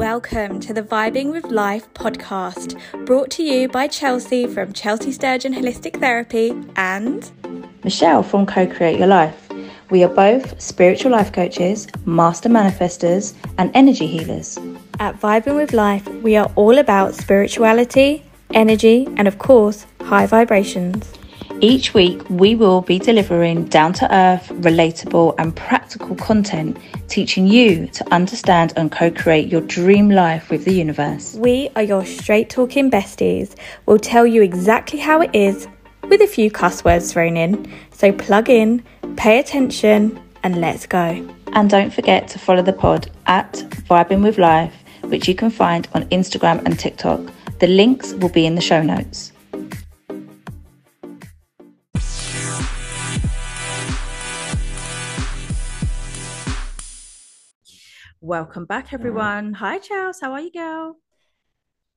Welcome to the Vibing with Life podcast, brought to you by Chelsea from Chelsea Sturgeon Holistic Therapy and Michelle from Co Create Your Life. We are both spiritual life coaches, master manifestors, and energy healers. At Vibing with Life, we are all about spirituality, energy, and of course, high vibrations. Each week, we will be delivering down to earth, relatable, and practical content, teaching you to understand and co create your dream life with the universe. We are your straight talking besties. We'll tell you exactly how it is, with a few cuss words thrown in. So plug in, pay attention, and let's go. And don't forget to follow the pod at Vibing with Life, which you can find on Instagram and TikTok. The links will be in the show notes. Welcome back, everyone. Hi, Chels. How are you, girl?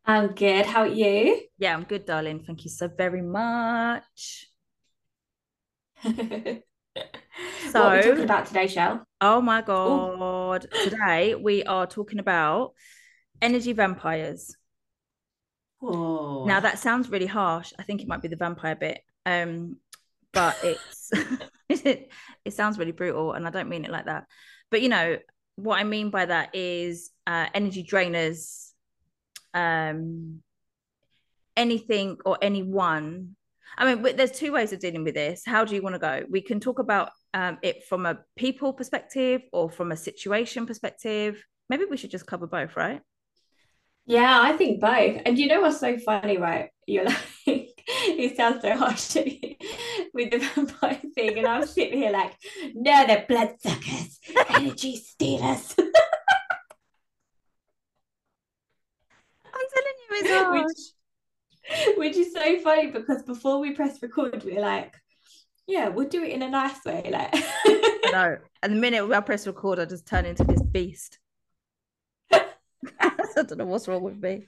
I'm good. How are you? Yeah, I'm good, darling. Thank you so very much. so, what are we talking about today, Chell? Oh my god! Ooh. Today we are talking about energy vampires. Whoa. Now that sounds really harsh. I think it might be the vampire bit. Um, but it's it, it sounds really brutal, and I don't mean it like that. But you know, what I mean by that is uh, energy drainers, um, anything or anyone. I mean, there's two ways of dealing with this. How do you want to go? We can talk about um, it from a people perspective or from a situation perspective. Maybe we should just cover both, right? Yeah, I think both. And you know what's so funny, right? You're like, it sounds so harsh with the vampire thing. And I'm sitting here like, no, they're bloodsuckers, energy stealers. I'm telling you, it's harsh. Which, which is so funny because before we press record, we are like, yeah, we'll do it in a nice way. Like, no, and the minute I press record, I just turn into this beast. I don't know what's wrong with me.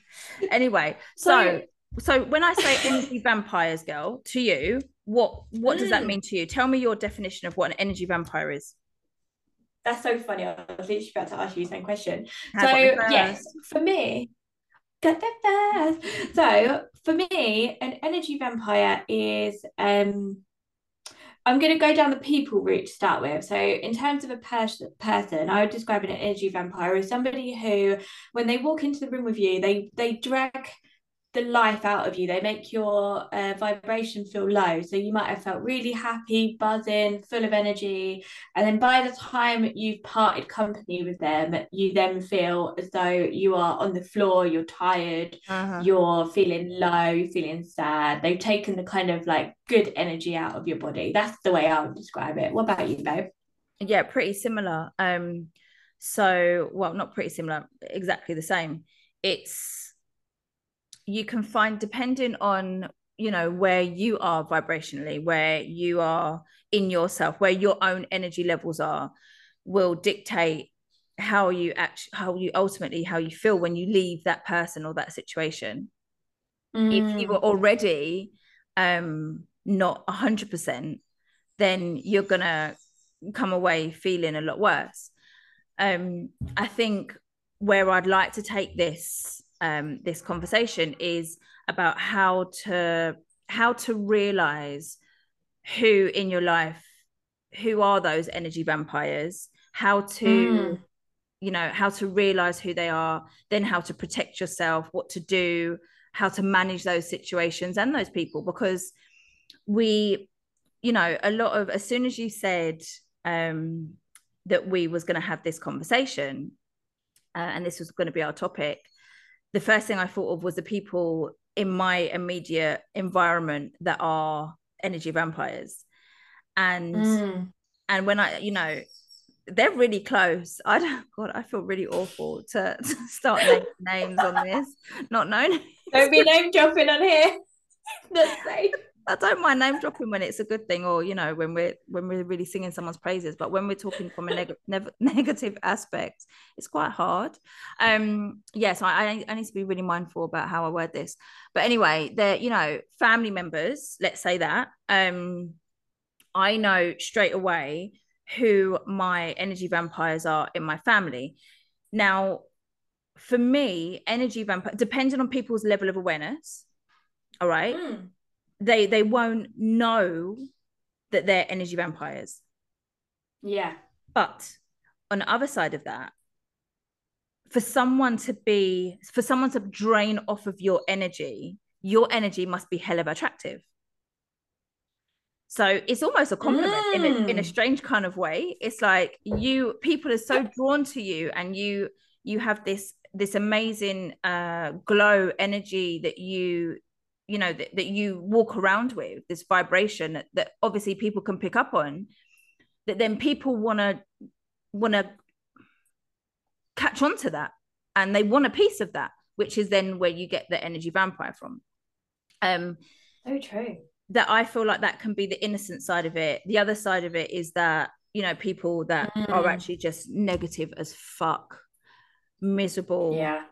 Anyway, so so, so when I say energy vampires, girl, to you, what what does that mm. mean to you? Tell me your definition of what an energy vampire is. That's so funny. I was literally about to ask you the same question. so yes, for me, got that first. So for me, an energy vampire is um I'm going to go down the people route to start with. So, in terms of a pers- person, I would describe an energy vampire as somebody who, when they walk into the room with you, they they drag the life out of you. They make your uh, vibration feel low. So you might have felt really happy, buzzing, full of energy. And then by the time you've parted company with them, you then feel as though you are on the floor, you're tired, uh-huh. you're feeling low, you're feeling sad. They've taken the kind of like good energy out of your body. That's the way I would describe it. What about you, babe? Yeah, pretty similar. Um, so well, not pretty similar, exactly the same. It's you can find depending on you know where you are vibrationally where you are in yourself where your own energy levels are will dictate how you actually how you ultimately how you feel when you leave that person or that situation mm. if you were mm. already um not 100% then you're gonna come away feeling a lot worse um i think where i'd like to take this um, this conversation is about how to how to realize who in your life who are those energy vampires how to mm. you know how to realize who they are then how to protect yourself what to do how to manage those situations and those people because we you know a lot of as soon as you said um that we was going to have this conversation uh, and this was going to be our topic the first thing I thought of was the people in my immediate environment that are energy vampires. And mm. and when I, you know, they're really close. I don't God, I feel really awful to, to start naming names on this. Not known. Don't be name dropping on here. That's safe. I don't mind name dropping when it's a good thing, or you know, when we're when we're really singing someone's praises. But when we're talking from a neg- ne- negative aspect, it's quite hard. Um, yes, yeah, so I, I need to be really mindful about how I word this. But anyway, they're you know family members. Let's say that. Um, I know straight away who my energy vampires are in my family. Now, for me, energy vampire, depending on people's level of awareness, all right, mm. They they won't know that they're energy vampires. Yeah. But on the other side of that, for someone to be for someone to drain off of your energy, your energy must be hell of attractive. So it's almost a compliment mm. in, a, in a mm. strange kind of way. It's like you people are so drawn to you and you you have this this amazing uh glow energy that you you know that, that you walk around with this vibration that, that obviously people can pick up on that then people want to want to catch on to that and they want a piece of that which is then where you get the energy vampire from. Um so true. that i feel like that can be the innocent side of it. The other side of it is that you know people that mm. are actually just negative as fuck miserable yeah.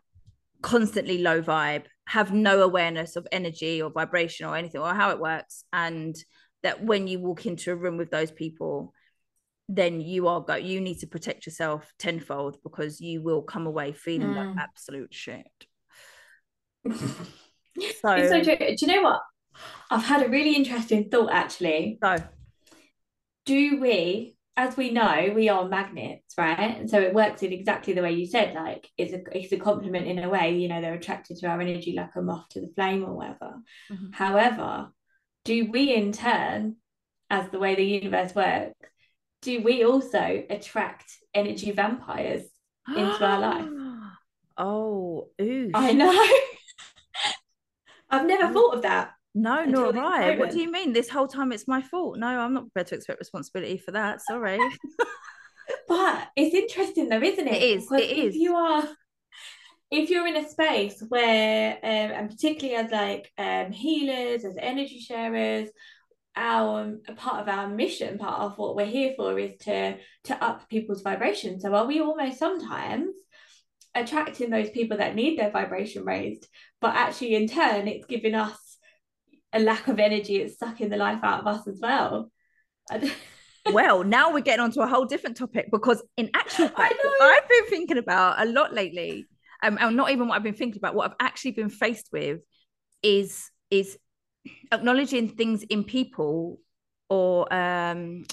constantly low vibe have no awareness of energy or vibration or anything or how it works and that when you walk into a room with those people then you are go you need to protect yourself tenfold because you will come away feeling mm. like absolute shit. So it's so true. Do you know what? I've had a really interesting thought actually. So do we as we know we are magnets right and so it works in exactly the way you said like it's a it's a compliment in a way you know they're attracted to our energy like a moth to the flame or whatever mm-hmm. however do we in turn as the way the universe works do we also attract energy vampires into our life? Oh, ooh. I know. I've never thought of that. No, nor right. What do you mean? This whole time it's my fault. No, I'm not prepared to accept responsibility for that. Sorry. but it's interesting though, isn't it? It is. It if is. You are if you're in a space where um, and particularly as like um, healers as energy sharers our a part of our mission part of what we're here for is to to up people's vibration so are we almost sometimes attracting those people that need their vibration raised but actually in turn it's giving us a lack of energy it's sucking the life out of us as well well now we're getting onto a whole different topic because in actual fact i've been thinking about a lot lately um, and not even what i've been thinking about what i've actually been faced with is is acknowledging things in people or um,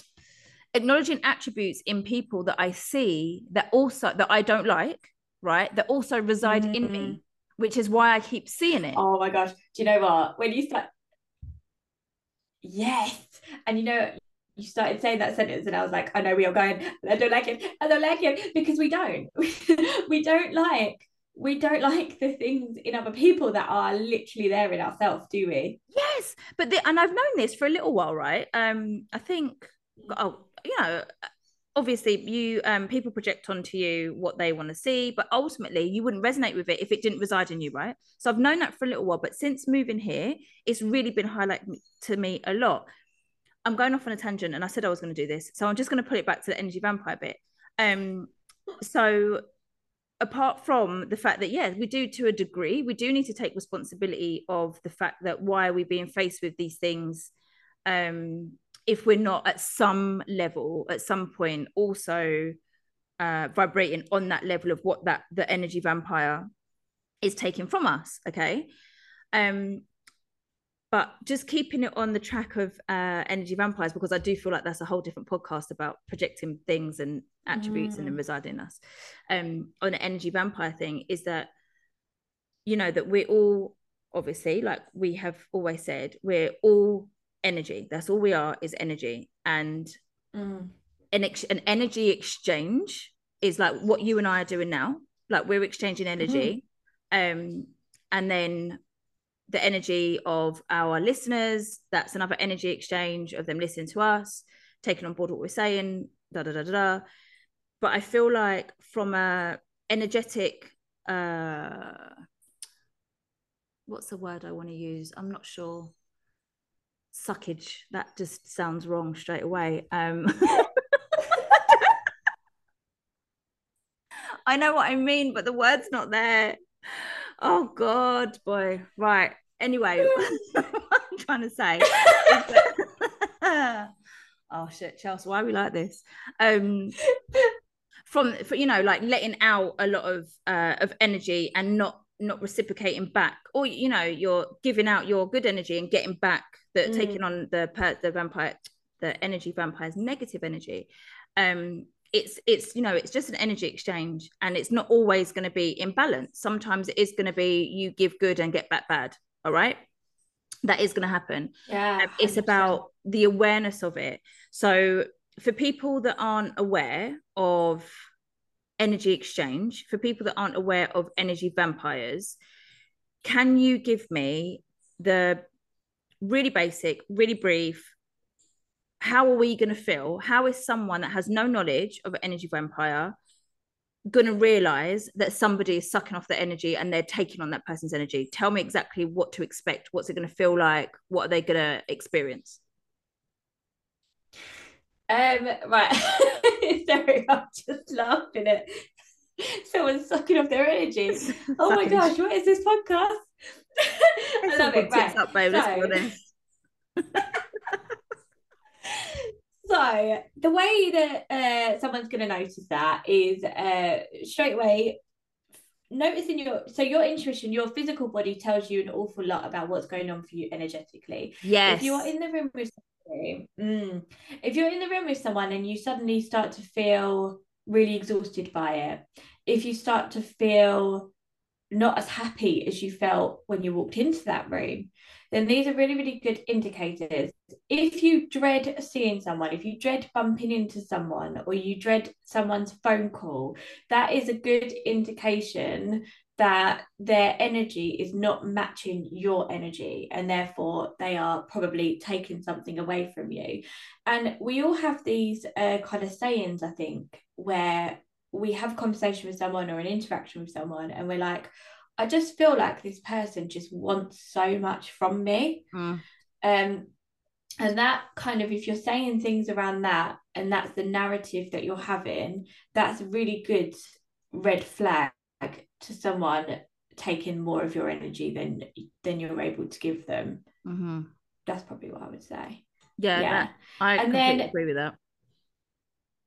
acknowledging attributes in people that I see that also that I don't like, right? That also reside mm. in me, mm. which is why I keep seeing it. Oh my gosh. Do you know what? When you start Yes. And you know, you started saying that sentence and I was like, I know we are going, I don't like it, I don't like it, because we don't. we don't like we don't like the things in other people that are literally there in ourselves, do we? Yes, but the, and I've known this for a little while, right? Um, I think, oh, you know, obviously you um people project onto you what they want to see, but ultimately you wouldn't resonate with it if it didn't reside in you, right? So I've known that for a little while, but since moving here, it's really been highlighted to me a lot. I'm going off on a tangent, and I said I was going to do this, so I'm just going to put it back to the energy vampire bit. Um, so apart from the fact that yeah we do to a degree we do need to take responsibility of the fact that why are we being faced with these things um if we're not at some level at some point also uh vibrating on that level of what that the energy vampire is taking from us okay um but just keeping it on the track of uh, energy vampires because I do feel like that's a whole different podcast about projecting things and attributes mm. and then residing in us. Um, on the energy vampire thing is that you know that we're all obviously like we have always said we're all energy. That's all we are is energy, and mm. an ex- an energy exchange is like what you and I are doing now. Like we're exchanging energy, mm. um, and then the energy of our listeners. That's another energy exchange of them listening to us, taking on board what we're saying, da da da da. da. But I feel like from a energetic uh what's the word I want to use? I'm not sure. Suckage. That just sounds wrong straight away. Um I know what I mean, but the word's not there. Oh God, boy. Right anyway, I'm trying to say. oh shit, Chelsea, why are we like this? Um, from you know like letting out a lot of uh, of energy and not not reciprocating back or you know you're giving out your good energy and getting back the mm. taking on the the vampire the energy vampires negative energy. Um it's it's you know it's just an energy exchange and it's not always going to be in balance. Sometimes it is going to be you give good and get back bad all right? That is going to happen. Yeah um, it's about the awareness of it. So for people that aren't aware of energy exchange for people that aren't aware of energy vampires can you give me the really basic really brief how are we going to feel? How is someone that has no knowledge of energy vampire going to realize that somebody is sucking off their energy and they're taking on that person's energy? Tell me exactly what to expect. What's it going to feel like? What are they going to experience? Um, right. Sorry, I'm just laughing at someone sucking off their energy. Oh my gosh, what is this podcast? I love it. Right. Up. So, so the way that uh, someone's going to notice that is uh, straight away noticing your so your intuition your physical body tells you an awful lot about what's going on for you energetically yes if you're in the room with mm, if you're in the room with someone and you suddenly start to feel really exhausted by it if you start to feel not as happy as you felt when you walked into that room then these are really, really good indicators. If you dread seeing someone, if you dread bumping into someone, or you dread someone's phone call, that is a good indication that their energy is not matching your energy and therefore they are probably taking something away from you and we all have these uh, kind of sayings i think where we have a conversation with someone or an interaction with someone and we're like I just feel like this person just wants so much from me. Mm. Um, and that kind of, if you're saying things around that, and that's the narrative that you're having, that's a really good red flag to someone taking more of your energy than than you're able to give them. Mm-hmm. That's probably what I would say. Yeah, yeah. That, I and then, agree with that.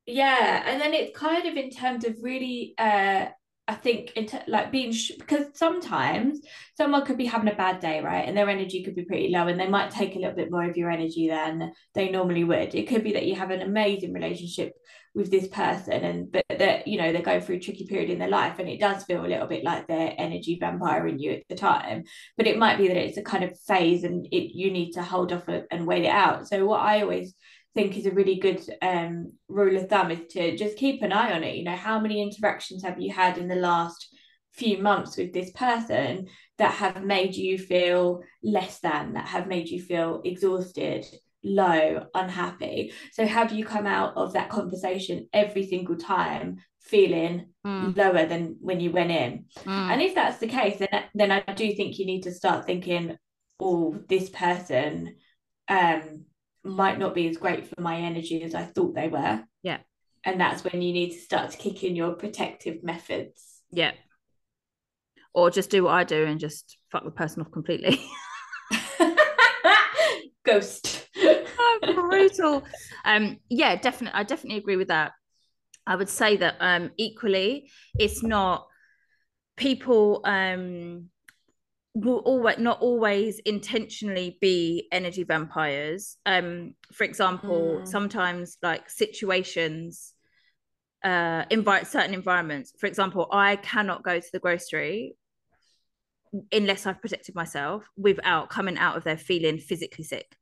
Yeah, and then it's kind of in terms of really uh I think into like being sh- because sometimes someone could be having a bad day, right? And their energy could be pretty low, and they might take a little bit more of your energy than they normally would. It could be that you have an amazing relationship with this person, and but that you know they're going through a tricky period in their life, and it does feel a little bit like they're energy vampiring you at the time. But it might be that it's a kind of phase, and it you need to hold off uh, and wait it out. So what I always think is a really good um, rule of thumb is to just keep an eye on it. You know, how many interactions have you had in the last few months with this person that have made you feel less than, that have made you feel exhausted, low, unhappy? So, how do you come out of that conversation every single time feeling mm. lower than when you went in? Mm. And if that's the case, then, then I do think you need to start thinking, oh, this person um might not be as great for my energy as I thought they were. Yeah. And that's when you need to start to kick in your protective methods. Yeah. Or just do what I do and just fuck the person off completely. Ghost. oh, brutal. Um, yeah, definitely. I definitely agree with that. I would say that um, equally, it's not people um, will always not always intentionally be energy vampires. Um for example mm. sometimes like situations uh invite certain environments. For example i cannot go to the grocery unless i've protected myself without coming out of there feeling physically sick.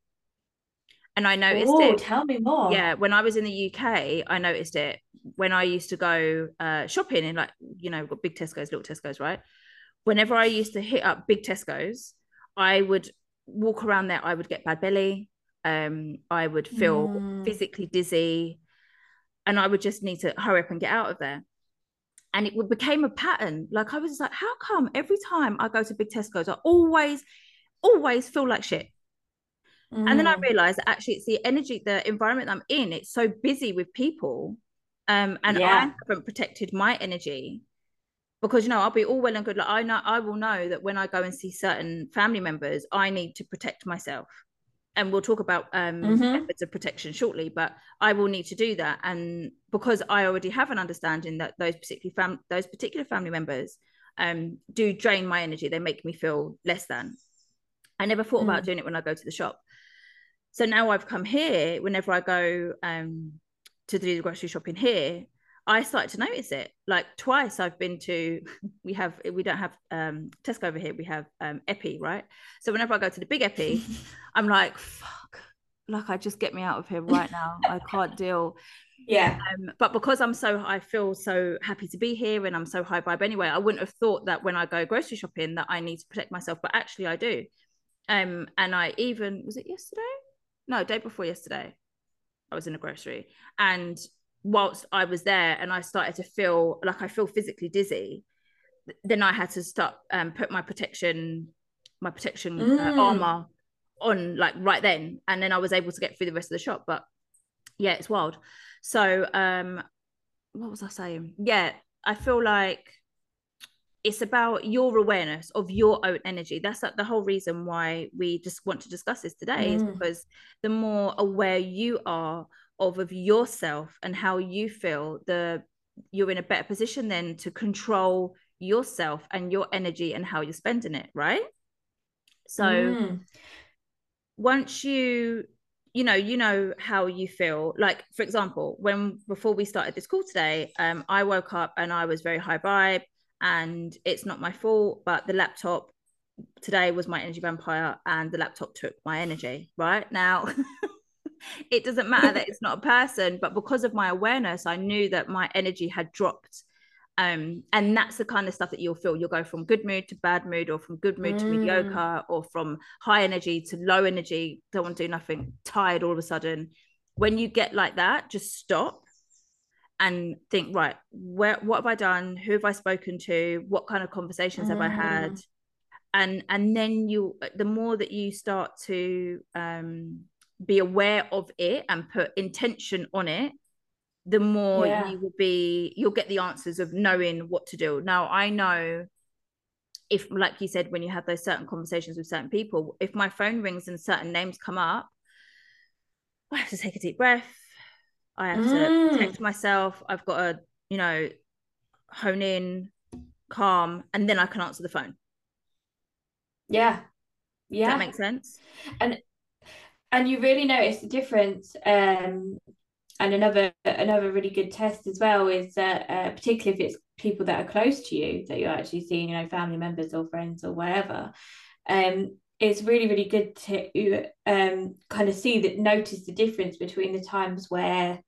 And i noticed Ooh, it tell me more. Yeah when i was in the uk i noticed it. When i used to go uh shopping in like you know got big tesco's little tesco's right whenever I used to hit up big Tesco's, I would walk around there, I would get bad belly. Um, I would feel mm. physically dizzy and I would just need to hurry up and get out of there. And it became a pattern. Like I was like, how come every time I go to big Tesco's, I always, always feel like shit. Mm. And then I mm. realized that actually it's the energy, the environment I'm in, it's so busy with people. Um, and yeah. I haven't protected my energy because you know I'll be all well and good. Like I know I will know that when I go and see certain family members, I need to protect myself. and we'll talk about um, mm-hmm. methods of protection shortly but i will need to do that and because i already have an understanding that those particular fam- those particular family members um, do drain my energy they make me feel less than i never thought mm. about doing it when i go to the shop so now i've come here whenever i go um, to do the grocery shopping here I started to notice it. Like twice I've been to we have we don't have um Tesco over here, we have um Epi, right? So whenever I go to the big Epi, I'm like, fuck, like I just get me out of here right now. I can't deal. Yeah. Um, but because I'm so I feel so happy to be here and I'm so high vibe anyway, I wouldn't have thought that when I go grocery shopping that I need to protect myself, but actually I do. Um and I even was it yesterday? No, day before yesterday. I was in a grocery and whilst I was there and I started to feel like I feel physically dizzy, then I had to start um, put my protection my protection uh, mm. uh, armor on like right then, and then I was able to get through the rest of the shop. But yeah, it's wild. So um, what was I saying? Yeah, I feel like it's about your awareness of your own energy that's like the whole reason why we just want to discuss this today mm. is because the more aware you are of of yourself and how you feel the you're in a better position then to control yourself and your energy and how you're spending it right? So mm. once you you know you know how you feel. Like for example when before we started this call today um i woke up and i was very high vibe and it's not my fault but the laptop today was my energy vampire and the laptop took my energy right? Now it doesn't matter that it's not a person but because of my awareness i knew that my energy had dropped. Um, and that's the kind of stuff that you'll feel. You'll go from good mood to bad mood or from good mood mm. to mediocre or from high energy to low energy. Don't want to do nothing. Tired all of a sudden. When you get like that just stop and think right where what have i done? Who have i spoken to? What kind of conversations mm. have i had? Mm. and and then you the more that you start to um be aware of it and put intention on it the more yeah. you will be you'll get the answers of knowing what to do. Now i know if like you said when you have those certain conversations with certain people if my phone rings and certain names come up i have to take a deep breath. I have mm. to protect myself. I've got to you know hone in calm and then i can answer the phone. Yeah. Yeah Does that makes sense? And and you really notice the difference um, and another another really good test as well is that uh, particularly if it's people that are close to you that you're actually seeing you know family members or friends or whatever um, it's really really good to um, kind of see that notice the difference between the times where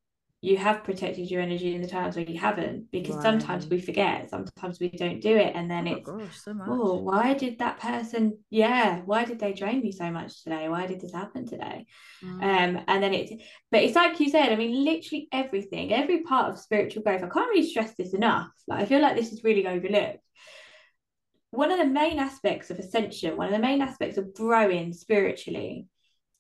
you have protected your energy in the times where you haven't because right. sometimes we forget sometimes we don't do it and then oh it's gosh, so oh why did that person yeah why did they drain me so much today why did this happen today mm. um and then it's but it's like you said i mean literally everything every part of spiritual growth i can't really stress this enough like i feel like this is really overlooked one of the main aspects of ascension one of the main aspects of growing spiritually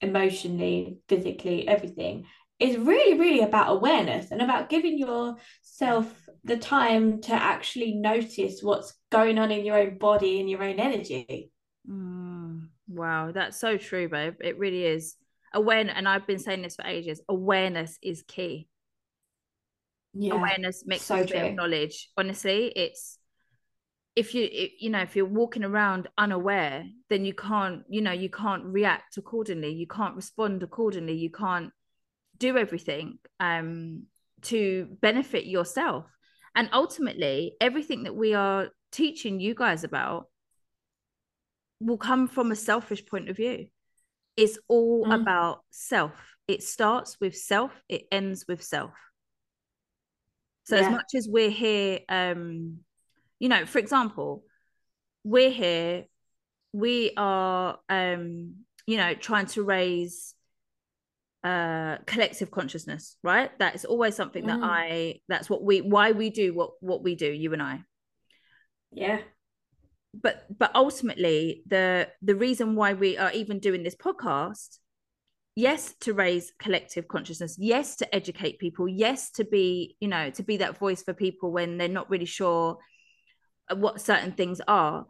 emotionally physically everything is really, really about awareness and about giving yourself the time to actually notice what's going on in your own body and your own energy. Mm, wow, that's so true, babe. It really is. Awareness, and I've been saying this for ages awareness is key. Yeah, awareness makes so true. knowledge. Honestly, it's if you you know if you're walking around unaware then you can't you know you can't react accordingly you can't respond accordingly you can't do everything um, to benefit yourself. And ultimately, everything that we are teaching you guys about will come from a selfish point of view. It's all mm. about self. It starts with self, it ends with self. So, yeah. as much as we're here, um, you know, for example, we're here, we are, um, you know, trying to raise uh collective consciousness right? That is always something mm. that i that's what we why we do what what we do you and i. Yeah. But but ultimately the the reason why we are even doing this podcast yes to raise collective consciousness yes to educate people yes to be you know to be that voice for people when they're not really sure what certain things are.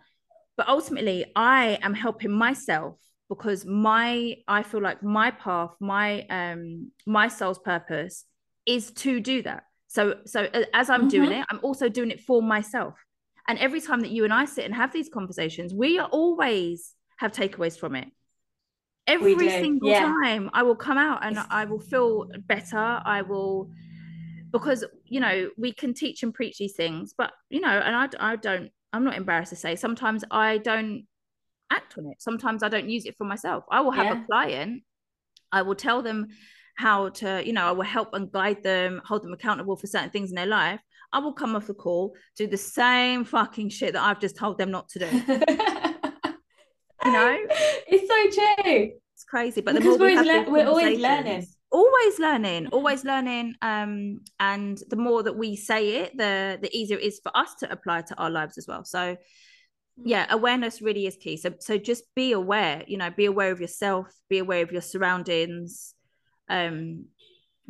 But ultimately i am helping myself because my I feel like my path, my um my soul's purpose is to do that. So so as I'm mm-hmm. doing it, I'm also doing it for myself. And every time that you and I sit and have these conversations, we always have takeaways from it. Every single yeah. time I will come out and I will feel better. I will because you know we can teach and preach these things but you know and I, I don't i'm not embarrassed to say sometimes i don't act on it. Sometimes i don't use it for myself. I will have yeah. a client i will tell them how to you know i will help and guide them hold them accountable for certain things in their life. I will come off the call do the same fucking shit that i've just told them not to do. You know? It's so true. It's crazy but because we're, le- we're always learning. always learning always learning um and the more that we say it the the easier it is for us to apply to our lives as well. So. Yeah awareness really is key so so just be aware you know be aware of yourself be aware of your surroundings um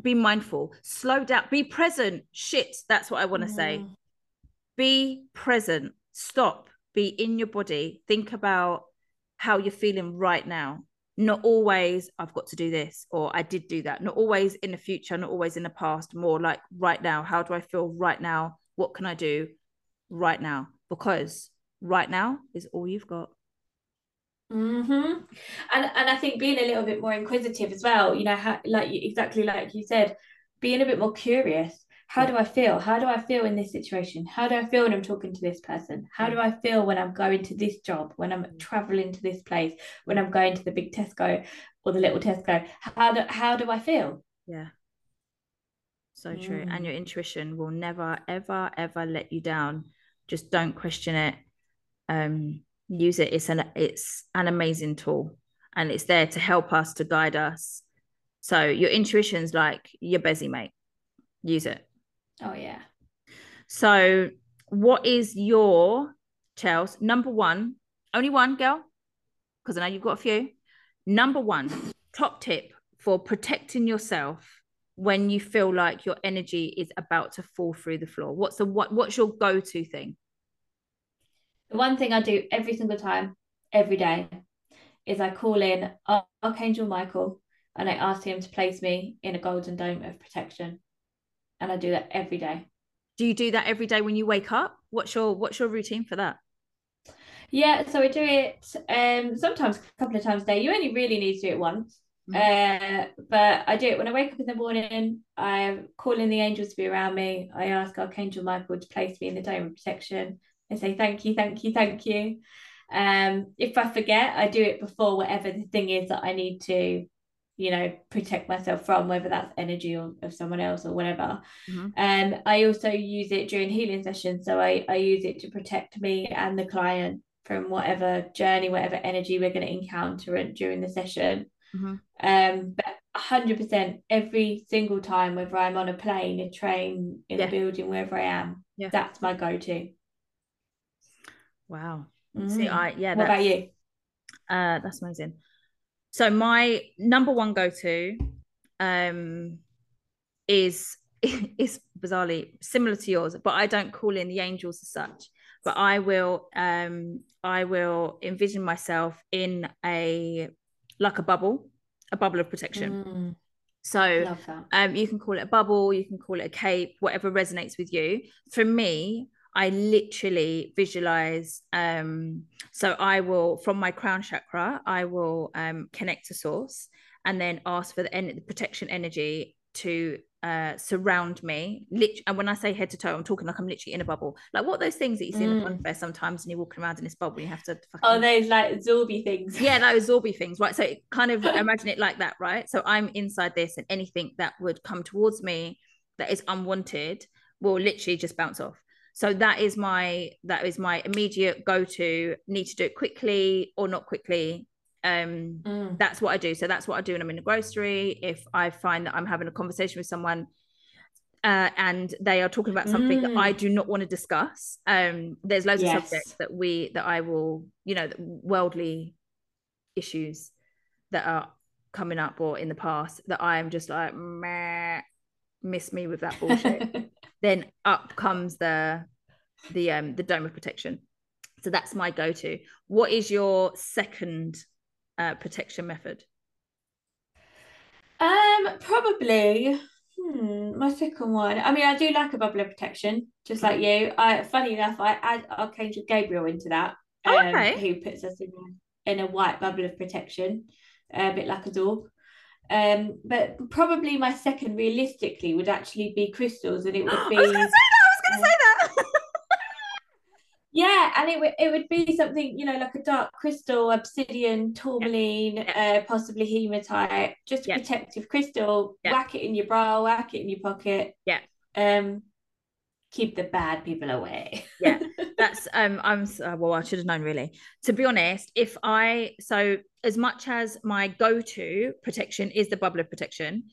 be mindful slow down be present shit that's what i want to mm. say be present stop be in your body think about how you're feeling right now not always I've got to do this or I did do that. Not always in the future, not always in the past, more like right now. How do I feel right now? What can I do right now? Because right now is all you've got. Mm-hmm. And and I think being a little bit more inquisitive as well, you know, how, like exactly like you said, being a bit more curious how do I feel? How do I feel in this situation? How do I feel when I'm talking to this person? How do I feel when I'm going to this job, when I'm traveling to this place, when I'm going to the big Tesco or the little Tesco? How do how do I feel? Yeah. So true. Mm. And your intuition will never, ever, ever let you down. Just don't question it. Um, use it. It's an it's an amazing tool and it's there to help us, to guide us. So your intuition's like your busy mate. Use it. Oh yeah. So, what is your Chels number one? Only one, girl, because I know you've got a few. Number one, top tip for protecting yourself when you feel like your energy is about to fall through the floor. What's the what? What's your go-to thing? The one thing I do every single time, every day, is I call in Archangel Michael and I ask him to place me in a golden dome of protection and I do that every day. Do you do that every day when you wake up? What's your what's your routine for that? Yeah, so I do it um sometimes a couple of times a day. You only really need to do it once. Mm-hmm. Uh, but I do it when I wake up in the morning. I call in the angels to be around me. I ask Archangel Michael to place me in the dome of protection. I say thank you, thank you, thank you. Um, if I forget, I do it before whatever the thing is that I need to you know protect myself from whether that's energy or of someone else or whatever mm-hmm. um i also use it during healing sessions so i i use it to protect me and the client from whatever journey whatever energy we're going to encounter during the session mm-hmm. um but 100% every single time whether i'm on a plane a train in yeah. a building wherever i am yeah. that's my go-to wow mm. see i yeah what about you uh that's amazing so my number one go to um, is is bizarrely similar to yours, but I don't call in the angels as such. But I will um, I will envision myself in a like a bubble, a bubble of protection. Mm. So um, you can call it a bubble, you can call it a cape, whatever resonates with you. For me, I literally visualize. Um, so I will, from my crown chakra, I will um, connect to source and then ask for the, en- the protection energy to uh, surround me. Lit- and when I say head to toe, I'm talking like I'm literally in a bubble. Like what those things that you see mm. in the fun fair sometimes, and you're walking around in this bubble, you have to. Fucking... Oh, those like Zorby things. Yeah, those Zorby things, right? So kind of imagine it like that, right? So I'm inside this, and anything that would come towards me that is unwanted will literally just bounce off so that is my that is my immediate go to need to do it quickly or not quickly um mm. that's what i do so that's what i do when i'm in the grocery if i find that i'm having a conversation with someone uh, and they are talking about something mm. that I mm. do not want to discuss. Um, there's loads yes. of subjects that we that I will, you know, worldly issues that are coming up or in the past that I am just like, Meh, miss me with that bullshit. then up comes the the um the dome of protection. So that's my go-to. What is your second uh, protection method? Um, probably. Hmm, my second one. I mean, I do like a bubble of protection, just like you. I, funny enough, I add Archangel Gabriel into that. Um, okay. Who puts us in in a white bubble of protection, a bit like a dog. Um, but probably my second, realistically, would actually be crystals, and it would be. I was going to say that. I was going to say that. yeah, and it would it would be something you know like a dark crystal, obsidian, tourmaline, yeah. uh, possibly hematite, just a yeah. protective crystal. Yeah. Whack it in your bra, whack it in your pocket. Yeah. Um, keep the bad people away. yeah, that's um. I'm uh, well. I should have known really. To be honest, if I so as much as my go-to protection is the bubble of protection,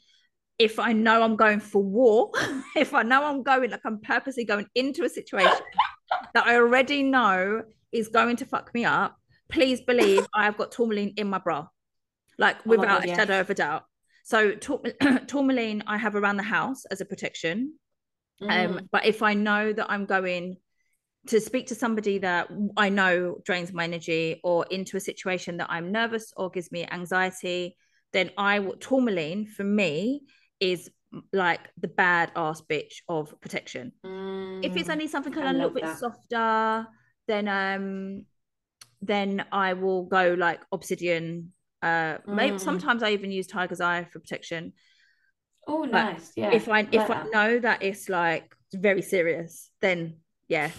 if I know I'm going for war, if I know I'm going like I'm purposely going into a situation that I already know is going to fuck me up, please believe I have got tourmaline in my bra, like oh without God, a shadow of a doubt. So tourmaline I have around the house as a protection. Um, mm. Um, but if I know that I'm going to speak to somebody that I know drains my energy or into a situation that I'm nervous or gives me anxiety, then I will tourmaline for me is like the bad ass bitch of protection. Mm, if it's only something kind of a little bit that. softer, then um then I will go like obsidian. Uh mm. maybe sometimes I even use tiger's eye for protection. Oh nice. yeah. If I if I know that it's like very serious, then yeah,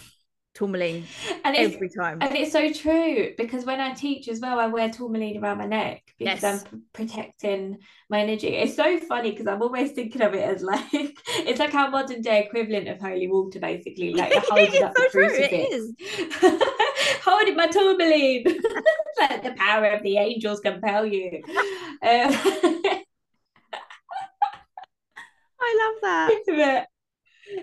tourmaline and every time. And it's so true because when I teach as well, I wear tourmaline around my neck because yes. I'm protecting my energy. It's so funny because I'm always thinking of it as like it's like our modern day equivalent of holy water, basically. Like holding up so the crucifix. It is. holding my tourmaline. like the power of the angels compel you. Um, I love that.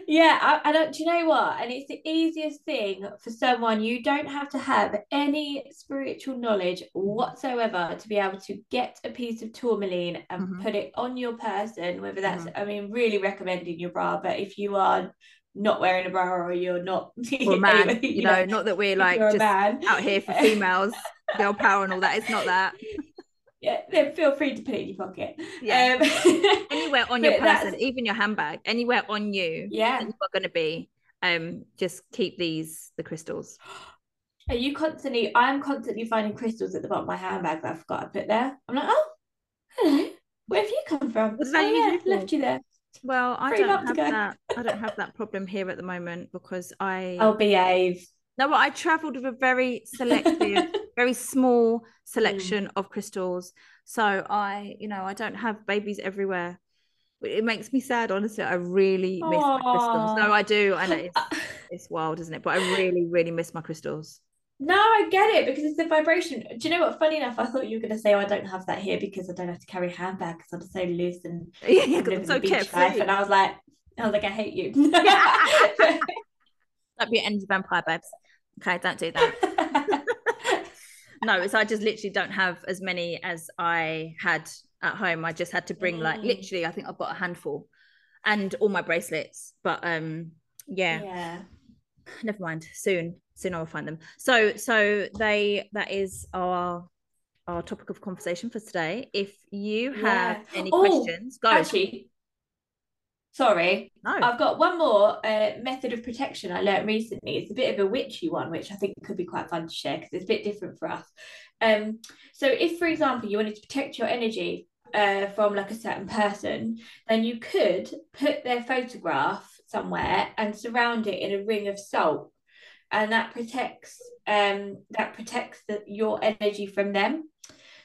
Yeah, I, I don't. Do you know what? And it's the easiest thing for someone. You don't have to have any spiritual knowledge whatsoever to be able to get a piece of tourmaline and mm-hmm. put it on your person. Whether that's, mm-hmm. I mean, really recommending your bra, but if you are not wearing a bra or you're not, or man, you, you know, know, not that we're like just out here for females, girl power and all that. It's not that yeah, then feel free to put it in your pocket. Yeah. Um, anywhere on your person, even your handbag, anywhere on you. Yeah. You are going to be. Um, just keep these the crystals. Are you constantly? I'm constantly finding crystals at the bottom of my handbag that I forgot I put there. I'm like, oh, hello. Where have you come from? Did oh, yeah, left you there. Well, I do don't have that. I don't have that problem here at the moment because I. I'll behave. No, I travelled with a very selective, very small selection mm. of crystals. So I, you know, I don't have babies everywhere. It makes me sad, honestly. I really miss Aww. my crystals. No, I do. I know it's, it's wild, isn't it? But I really, really miss my crystals. No, I get it because it's the vibration. Do you know what? Funny enough, I thought you were going to say, "Oh, I don't have that here because I don't have to carry a handbag because I'm so loose and yeah, I'm so beach life." And I was like, "I was like, I hate you." Don't be an energy vampire, babes. Okay, don't do that. No, so I just literally don't have as many as I had at home. I just had to bring mm. like literally, I think I've got a handful and all my bracelets. But um yeah. Yeah. Never mind. Soon. Soon I will find them. So so they that is our our topic of conversation for today. If you have yeah. any oh, questions, go. Actually, Sorry. No. I've got one more uh, method of protection I learned recently. It's a bit of a witchy one, which I think could be quite fun to share because it's a bit different for us. Um, so if, for example, you wanted to protect your energy uh, from like a certain person, then you could put their photograph somewhere and surround it in a ring of salt, and that protects um that protects the, your energy from them.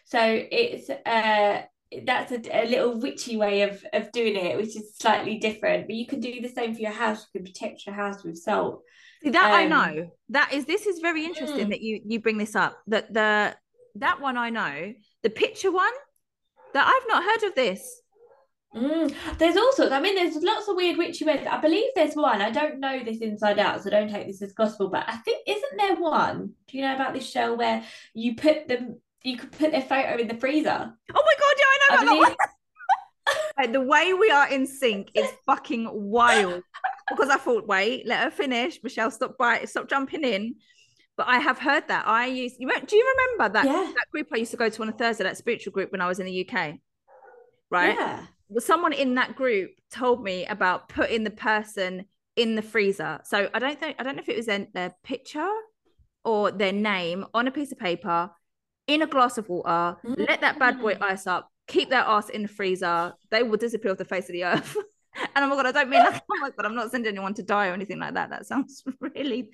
So it's uh that's a, a, little witchy way of of doing it, which is slightly different. But you can do the same for your house. You can protect your house with salt. See, that um, I know. That is this is very interesting mm. that you you bring this up. That the that one I know. The picture one that I've not heard of this. Mm. There's also, I mean, there's lots of weird witchy ways. I believe there's one. I don't know this inside out, so don't take this as gospel. But I think isn't there one? Do you know about this show where you put them you could put their photo in the freezer. Oh my god, know I about that one. the way we are in sync is fucking wild. because I thought, wait, let her finish. Michelle, stop by, stop jumping in. but I have heard that. I used you do you remember that Yeah. that group I used to go to on a Thursday, that spiritual group when I was in the UK? Right? Yeah. Well, someone in that group told me about putting the person in the freezer. So I don't think I don't know if it was their, their picture or their name on a piece of paper in a glass of water, let that bad boy Mm. ice up, keep their ass in the freezer, they will disappear off the face of the earth. and oh my god, I don't mean that. Oh my god, I'm not sending anyone to die or anything like that. That sounds really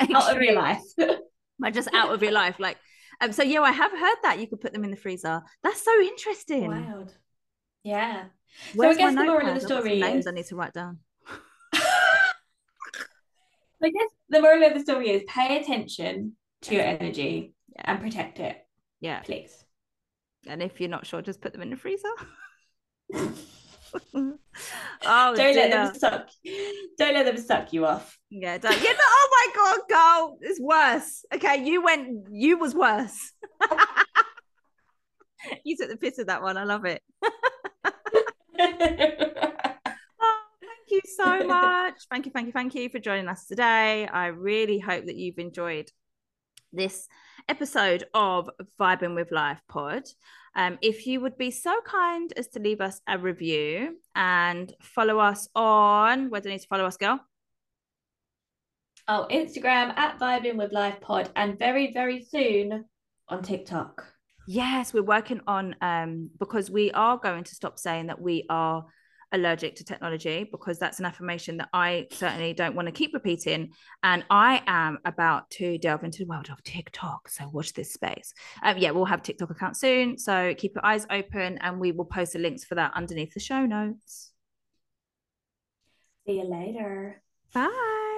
Out of your extreme. life. Like just out of your life. Like um, so yeah, I have heard that you could put them in the freezer. That's so interesting. Wild. Yeah. Where's so I guess the moral of the notepad? I've got some story names is I need to write down. I guess the moral of the story is pay attention to your energy Yeah. and protect it, Yeah. please. And if you're not sure, just put them in the freezer. oh, don't let them oh, suck. Don't let them suck you off. Yeah, don't. Yeah, no, oh my god, girl, it's worse. Okay, you went. You was worse. you took the piss of that one. I love it. Oh, thank you so much. Thank you, thank you, thank you for joining us today. I really hope that you've enjoyed this episode of Vibing with Life Pod. Um, if you would be so kind as to leave us a review and follow us on where do you need to follow us, girl? oh, Instagram at Vibing with Life Pod, and very very soon on TikTok. Yes, we're working on um because we are going to stop saying that we are allergic to technology because that's an affirmation that I certainly don't want to keep repeating. And I am about to delve into the world of TikTok. So watch this space. Um, yeah, we'll have TikTok account soon. So keep your eyes open and we will post the links for that underneath the show notes. See you later. Bye.